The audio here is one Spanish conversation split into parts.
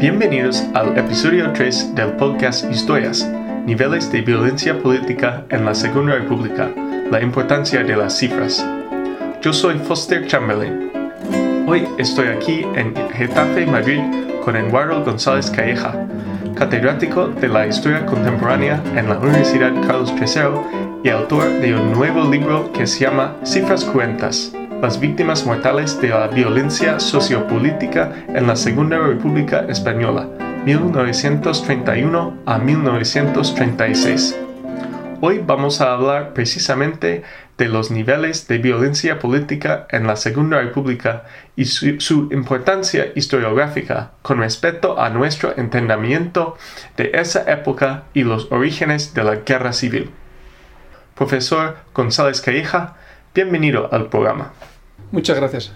Bienvenidos al episodio 3 del podcast Historias, Niveles de Violencia Política en la Segunda República, la importancia de las cifras. Yo soy Foster Chamberlain. Hoy estoy aquí en Getafe, Madrid, con Eduardo González Calleja, catedrático de la Historia Contemporánea en la Universidad Carlos III y autor de un nuevo libro que se llama Cifras Cuentas las víctimas mortales de la violencia sociopolítica en la Segunda República Española, 1931 a 1936. Hoy vamos a hablar precisamente de los niveles de violencia política en la Segunda República y su, importancia historiográfica con respecto a nuestro entendimiento de esa época y los orígenes de la guerra civil. Profesor González Calleja, bienvenido al programa. Muchas gracias.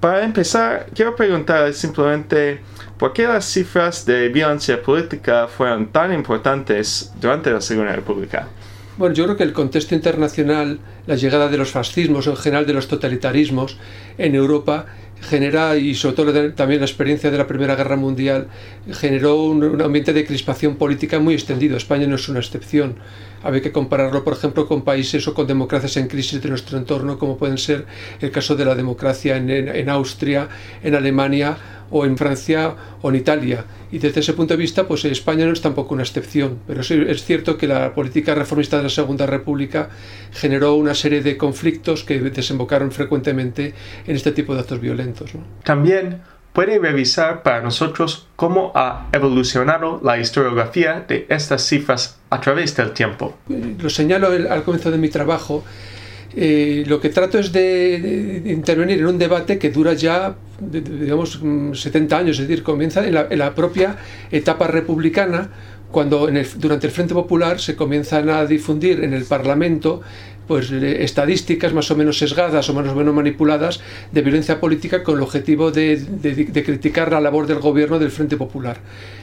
Para empezar, quiero preguntar simplemente por qué las cifras de violencia política fueron tan importantes durante la Segunda República. Bueno, yo creo que el contexto internacional, la llegada de los fascismos, en general de los totalitarismos en Europa, genera, y sobre todo también la experiencia de la Primera Guerra Mundial, generó un, ambiente de crispación política muy extendido. España no es una excepción. Había que compararlo, por ejemplo, con países o con democracias en crisis de nuestro entorno, como pueden ser el caso de la democracia en, en Austria, en Alemania o en Francia o en Italia. Y desde ese punto de vista, pues España no es tampoco una excepción. Pero sí, es cierto que la política reformista de la Segunda República generó una serie de conflictos que desembocaron frecuentemente en este tipo de actos violentos. También puede revisar para nosotros cómo ha evolucionado la historiografía de estas cifras a través del tiempo. Lo señalo al comienzo de mi trabajo eh, lo que trato es de, intervenir en un debate que dura ya, digamos, 70 años, es decir, comienza en la, propia etapa republicana, cuando durante el Frente Popular se comienzan a difundir en el Parlamento pues, eh, estadísticas más o menos sesgadas o más o menos manipuladas de violencia política con el objetivo de, criticar la labor del gobierno del Frente Popular.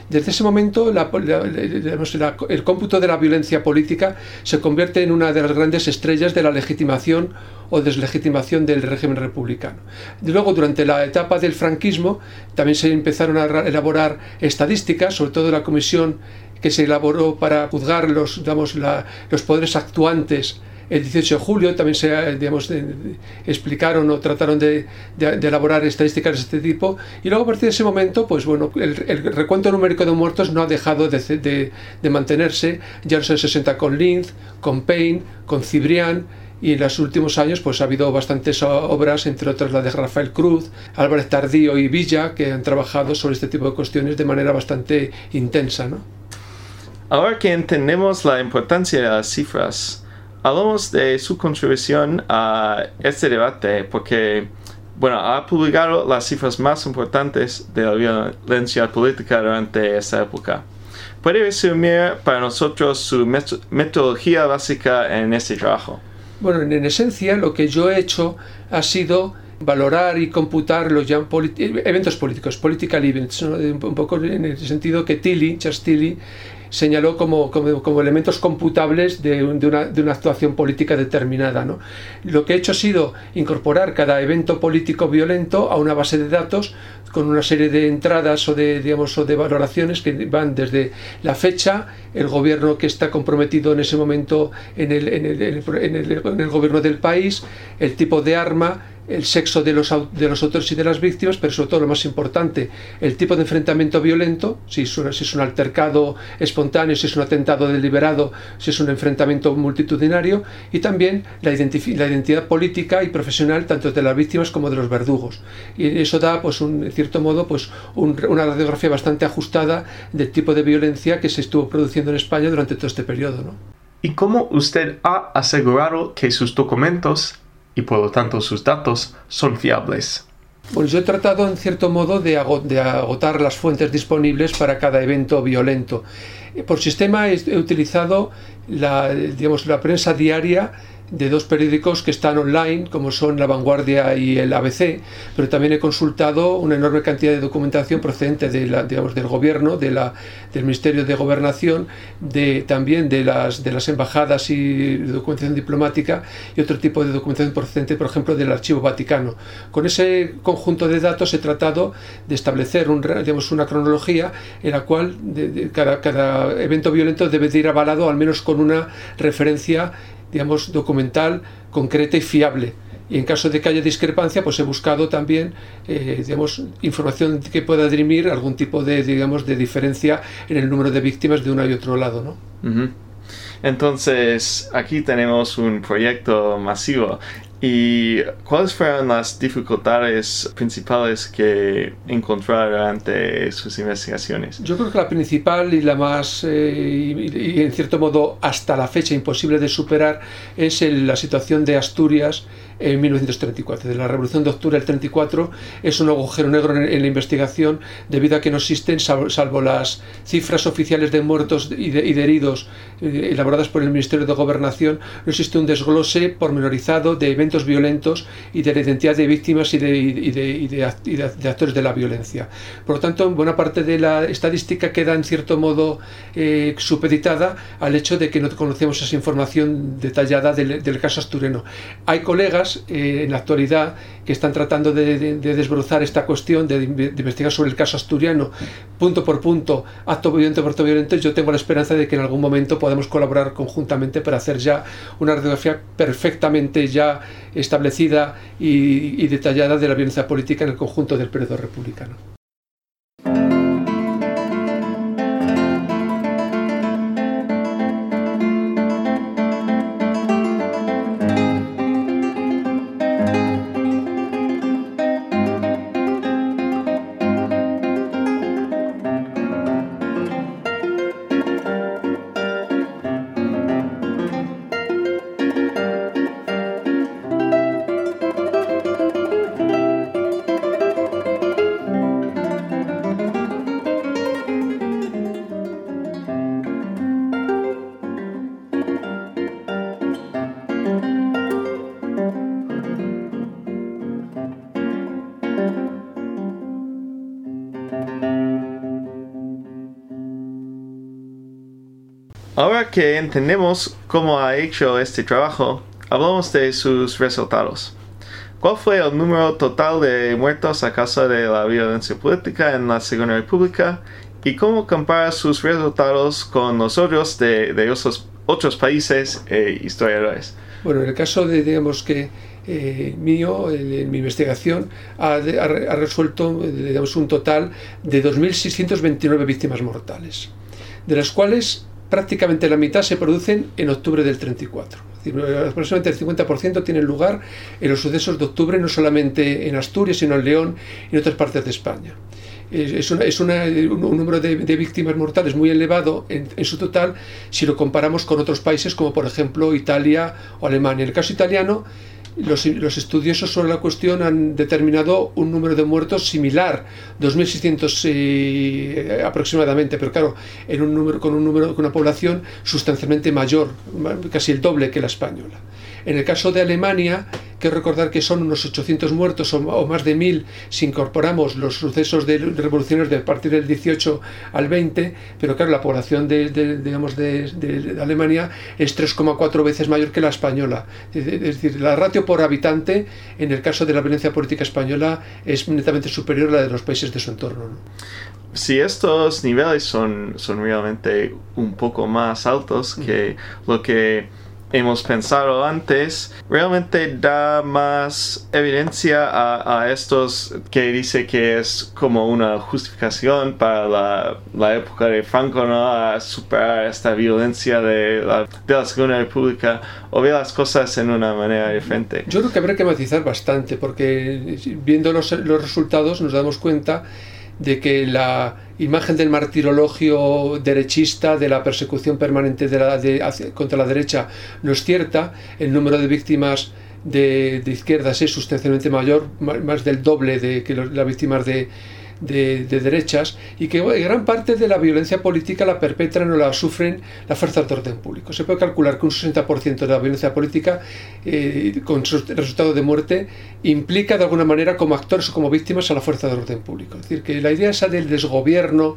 Desde ese momento, el cómputo de la violencia política se convierte en una de las grandes estrellas de la legitimación o deslegitimación del régimen republicano. Luego, durante la etapa del franquismo, también se empezaron a elaborar estadísticas, sobre todo la comisión que se elaboró para juzgar los, los poderes actuantes el 18 de julio también se digamos, explicaron o trataron de, elaborar estadísticas de este tipo y luego a partir de ese momento pues bueno el, recuento numérico de muertos no ha dejado de, mantenerse ya los 60 con Linz, con Payne, con Cibrián y en los últimos años pues ha habido bastantes obras, entre otras la de Rafael Cruz, Álvarez Tardío y Villa, que han trabajado sobre este tipo de cuestiones de manera bastante intensa. ¿no? Ahora que entendemos la importancia de las cifras, hablamos de su contribución a este debate porque, bueno, ha publicado las cifras más importantes de la violencia política durante esa época. ¿Puede resumir para nosotros su metodología básica en este trabajo? Bueno, en esencia lo que yo he hecho ha sido valorar y computar los eventos políticos, political events, un poco en el sentido que Tilly, Charles Tilly, señaló como, como, elementos computables de, una, de, una, actuación política determinada. ¿no? Lo que he hecho ha sido incorporar cada evento político violento a una base de datos con una serie de entradas o de, digamos, o de valoraciones que van desde la fecha, el gobierno que está comprometido en ese momento en el, en el, en el, en el gobierno del país, el tipo de arma, el sexo de los, de los autores y de las víctimas, pero sobre todo lo más importante, el tipo de enfrentamiento violento, si es, un, altercado espontáneo, si es un atentado deliberado, si es un enfrentamiento multitudinario, y también la, la identidad política y profesional tanto de las víctimas como de los verdugos. Y eso da, pues, un, en cierto modo, pues, una radiografía bastante ajustada del tipo de violencia que se estuvo produciendo en España durante todo este periodo. ¿no? ¿Y cómo usted ha asegurado que sus documentos y por lo tanto sus datos son fiables. Pues yo he tratado en cierto modo de, agotar las fuentes disponibles para cada evento violento. Por sistema he utilizado la, digamos, la prensa diaria de dos periódicos que están online, como son La Vanguardia y el ABC, pero también he consultado una enorme cantidad de documentación procedente de la, digamos, del gobierno, de la, del Ministerio de Gobernación, de, también de las, de las embajadas y documentación diplomática y otro tipo de documentación procedente, por ejemplo, del Archivo Vaticano. Con ese conjunto de datos he tratado de establecer un, digamos, una cronología en la cual cada, cada evento violento debe de ir avalado al menos con una referencia digamos, documental, concreta y fiable. Y en caso de que haya discrepancia, pues he buscado también, eh, digamos, información que pueda dirimir algún tipo de, digamos, de diferencia en el número de víctimas de uno y otro lado, ¿no? Entonces, aquí tenemos un proyecto masivo ¿Y cuáles fueron las dificultades principales que encontraron durante sus investigaciones? Yo creo que la principal y la más, eh, y, en cierto modo hasta la fecha imposible de superar, es la situación de Asturias en 1934. De la Revolución de Octubre del 34 es un agujero negro en, la investigación debido a que no existen, salvo, las cifras oficiales de muertos y de, heridos eh, elaboradas por el Ministerio de Gobernación, no existe un desglose pormenorizado de eventos violentos y de la identidad de víctimas y de, y de, actores de la violencia. Por lo tanto, buena parte de la estadística queda en cierto modo eh, supeditada al hecho de que no conocemos esa información detallada del, del caso astureno. Hay colegas eh, en la actualidad que están tratando de, desbrozar esta cuestión, de, investigar sobre el caso asturiano, punto por punto, acto violento por acto violento. Yo tengo la esperanza de que en algún momento podamos colaborar conjuntamente para hacer ya una radiografía perfectamente ya establecida y, y detallada de la violencia política en el conjunto del periodo republicano. Ahora que entendemos cómo ha hecho este trabajo, hablamos de sus resultados. ¿Cuál fue el número total de muertos a causa de la violencia política en la Segunda República y cómo compara sus resultados con los otros de, de otros, países e historiadores? Bueno, en el caso de, digamos que eh, mío, en, mi investigación, ha, ha resuelto digamos, un total de 2.629 víctimas mortales, de las cuales prácticamente la mitad se producen en octubre del 34. aproximadamente el 50% tienen lugar en los sucesos de octubre, no solamente en Asturias, sino en León y en otras partes de España. Es, un, número de, víctimas mortales muy elevado en, en, su total si lo comparamos con otros países como por ejemplo Italia o Alemania. En el caso italiano, los, estudiosos sobre la cuestión han determinado un número de muertos similar, 2.600 eh, aproximadamente, pero claro, en un número, con, un número, con una población sustancialmente mayor, casi el doble que la española. En el caso de Alemania, Quiero recordar que son unos 800 muertos o, más de 1000 si incorporamos los sucesos de revoluciones de partir del 18 al 20, pero claro, la población de, digamos de, Alemania es 3,4 veces mayor que la española. Es decir, la ratio por habitante en el caso de la violencia política española es netamente superior a la de los países de su entorno. Si estos niveles son, son realmente un poco más altos que lo que hemos pensado antes, realmente da más evidencia a, estos que dice que es como una justificación para la, época de Franco, ¿no? A superar esta violencia de la, de la Segunda República o ver las cosas en una manera diferente. Yo creo que habrá que matizar bastante porque viendo los, los resultados nos damos cuenta de que la imagen del martirologio derechista, de la persecución permanente de la, contra la derecha, no es cierta. El número de víctimas de, izquierdas es sustancialmente mayor, más del doble de que las víctimas de, de, derechas y que gran parte de la violencia política la perpetran o la sufren las fuerzas de orden público. Se puede calcular que un 60% de la violencia política eh, con resultado de muerte implica de alguna manera como actores o como víctimas a la fuerza de orden público. Es decir, que la idea esa del desgobierno,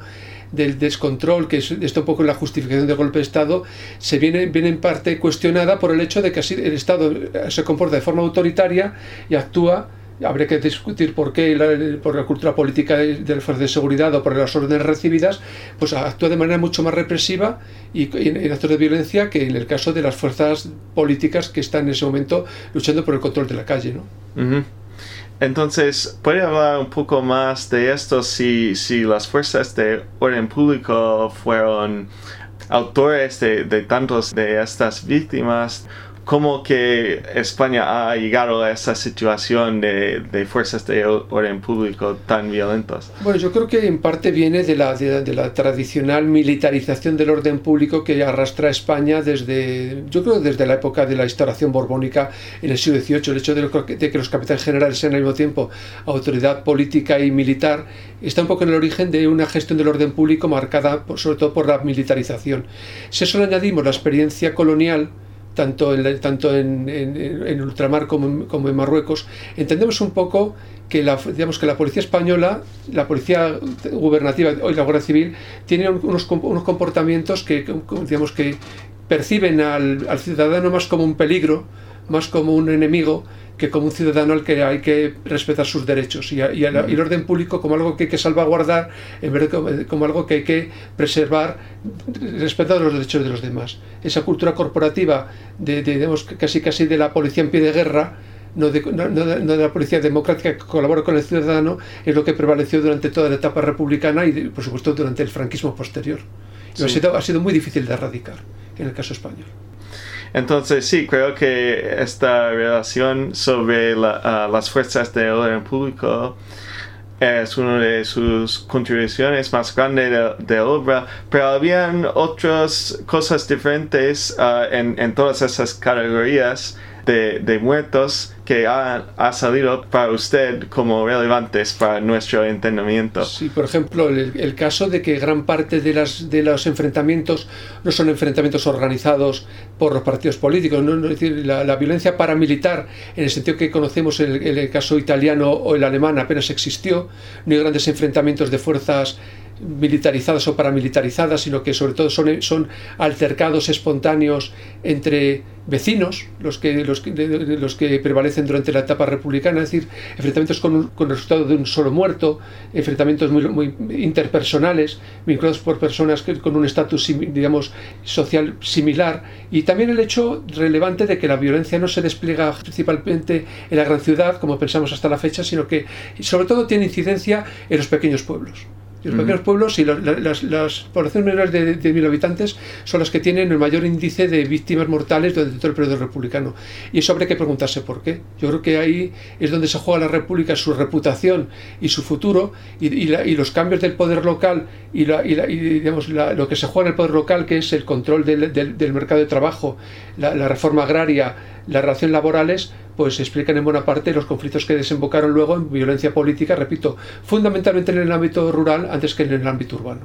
del descontrol, que está un poco la justificación del golpe de Estado, se viene, viene en parte cuestionada por el hecho de que así el Estado se comporta de forma autoritaria y actúa habría que discutir por qué, por la cultura política de, las fuerzas de seguridad o por las órdenes recibidas, pues actúa de manera mucho más represiva y, en, actos de violencia que en el caso de las fuerzas políticas que están en ese momento luchando por el control de la calle. ¿no? Entonces, ¿puede hablar un poco más de esto si, si las fuerzas de orden público fueron autores de, de tantos de estas víctimas? Cómo que España ha llegado a esa situación de, de, fuerzas de orden público tan violentas? Bueno, yo creo que en parte viene de la, de, la tradicional militarización del orden público que arrastra a España desde, yo creo, desde la época de la instauración borbónica en el siglo XVIII. El hecho de, que los capitanes generales sean al mismo tiempo autoridad política y militar está un poco en el origen de una gestión del orden público marcada sobre todo por la militarización. Si eso le añadimos la experiencia colonial, tanto en, tanto en, en, ultramar como, en, Marruecos, entendemos un poco que la, digamos, que la policía española, la policía gubernativa y la Guardia Civil tienen unos, unos comportamientos que, digamos, que perciben al ciudadano más como un peligro, más como un enemigo, que como un ciudadano al que hay que respetar sus derechos y, el orden público como algo que hay que salvaguardar en vez de como, algo que hay que preservar respetando los derechos de los demás. Esa cultura corporativa de, digamos, casi casi de la policía en pie de guerra no de, la policía democrática que colabora con el ciudadano, es lo que prevaleció durante toda la etapa republicana y, por supuesto, durante el franquismo posterior. ha, sido, ha sido muy difícil de erradicar en el caso español. Entonces sí, creo que esta relación sobre las fuerzas de orden público es una de sus contribuciones más grandes de, la obra, pero habían otras cosas diferentes ah, en todas esas categorías de, muertos que ha, ha, salido para usted como relevantes para nuestro entendimiento. Sí, por ejemplo, el, caso de que gran parte de, las, de los enfrentamientos no son enfrentamientos organizados por los partidos políticos, ¿no? es decir, la, violencia paramilitar, en el sentido que conocemos el, el caso italiano o el alemán, apenas existió, no hay grandes enfrentamientos de fuerzas militarizadas o paramilitarizadas, sino que sobre todo son, son altercados espontáneos entre vecinos, los que, los, los que prevalecen durante la etapa republicana, es decir, enfrentamientos con, con resultado de un solo muerto, enfrentamientos muy, muy interpersonales, vinculados por personas que, con un estatus, digamos, social similar, y también el hecho relevante de que la violencia no se despliega principalmente en la gran ciudad, como pensamos hasta la fecha, sino que sobre todo tiene incidencia en los pequeños pueblos los pequeños pueblos y las, poblaciones menores de, de, mil habitantes son las que tienen el mayor índice de víctimas mortales durante todo el periodo republicano. Y eso habría que preguntarse por qué. Yo creo que ahí es donde se juega la república, su reputación y su futuro, y, los cambios del poder local y, digamos, lo que se juega en el poder local, que es el control del, del mercado de trabajo, la reforma agraria, las relaciones laborales, pues explican en buena parte los conflictos que desembocaron luego en violencia política, repito, fundamentalmente en el ámbito rural antes que en el ámbito urbano.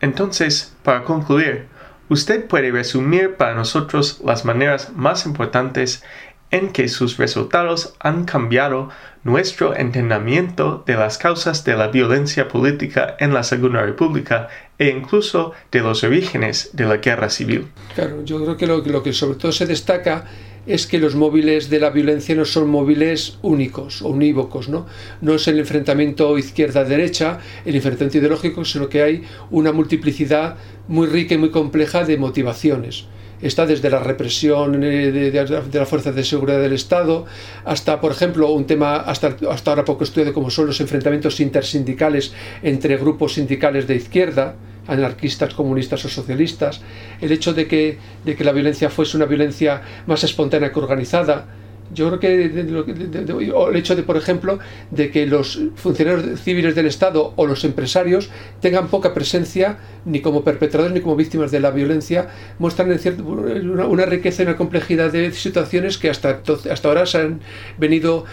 Entonces, para concluir, usted puede resumir para nosotros las maneras más importantes en que sus resultados han cambiado nuestro entendimiento de las causas de la violencia política en la Segunda República e incluso de los orígenes de la guerra civil. Claro, yo creo que lo, lo que sobre todo se destaca es que los móviles de la violencia no son móviles únicos o unívocos, ¿no? No es el enfrentamiento izquierda-derecha, el enfrentamiento ideológico, sino que hay una multiplicidad muy rica y muy compleja de motivaciones. Está desde la represión eh, de, las fuerzas de seguridad del Estado hasta, por ejemplo, un tema hasta, hasta ahora poco estudiado como son los enfrentamientos intersindicales entre grupos sindicales de izquierda, anarquistas, comunistas o socialistas, el hecho de que, de que la violencia fuese una violencia más espontánea que organizada, yo creo que el hecho de, por ejemplo, de que los funcionarios civiles del Estado o los empresarios tengan poca presencia ni como perpetradores ni como víctimas de la violencia, muestran una, riqueza y una complejidad de situaciones que hasta, hasta ahora se han venido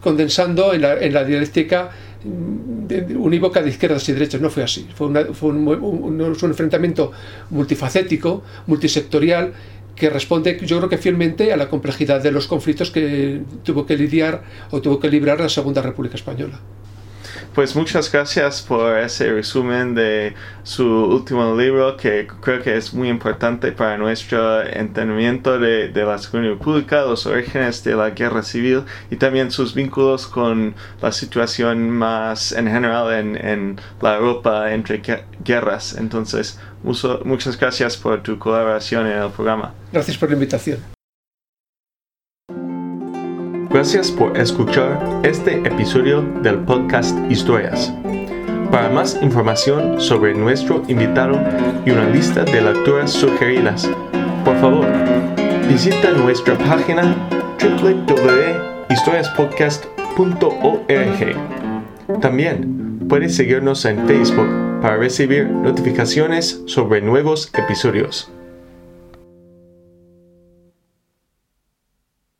condensando en la, en la dialéctica unívoca de izquierdas y derechas, no fue así. Fue, un, enfrentamiento multifacético, multisectorial, que responde, yo creo que fielmente, a la complejidad de los conflictos que tuvo que lidiar o tuvo que librar la Segunda República Española. Pues muchas gracias por ese resumen de su último libro que creo que es muy importante para nuestro entendimiento de, la Segunda República, los orígenes de la guerra civil y también sus vínculos con la situación más en general en, en la Europa entre guerras. Entonces, muchas gracias por tu colaboración en el programa. Gracias por la invitación. Gracias por escuchar este episodio del podcast Historias. Para más información sobre nuestro invitado y una lista de lecturas sugeridas, por favor, visita nuestra página www.historiaspodcast.org. También puedes seguirnos en Facebook para recibir notificaciones sobre nuevos episodios.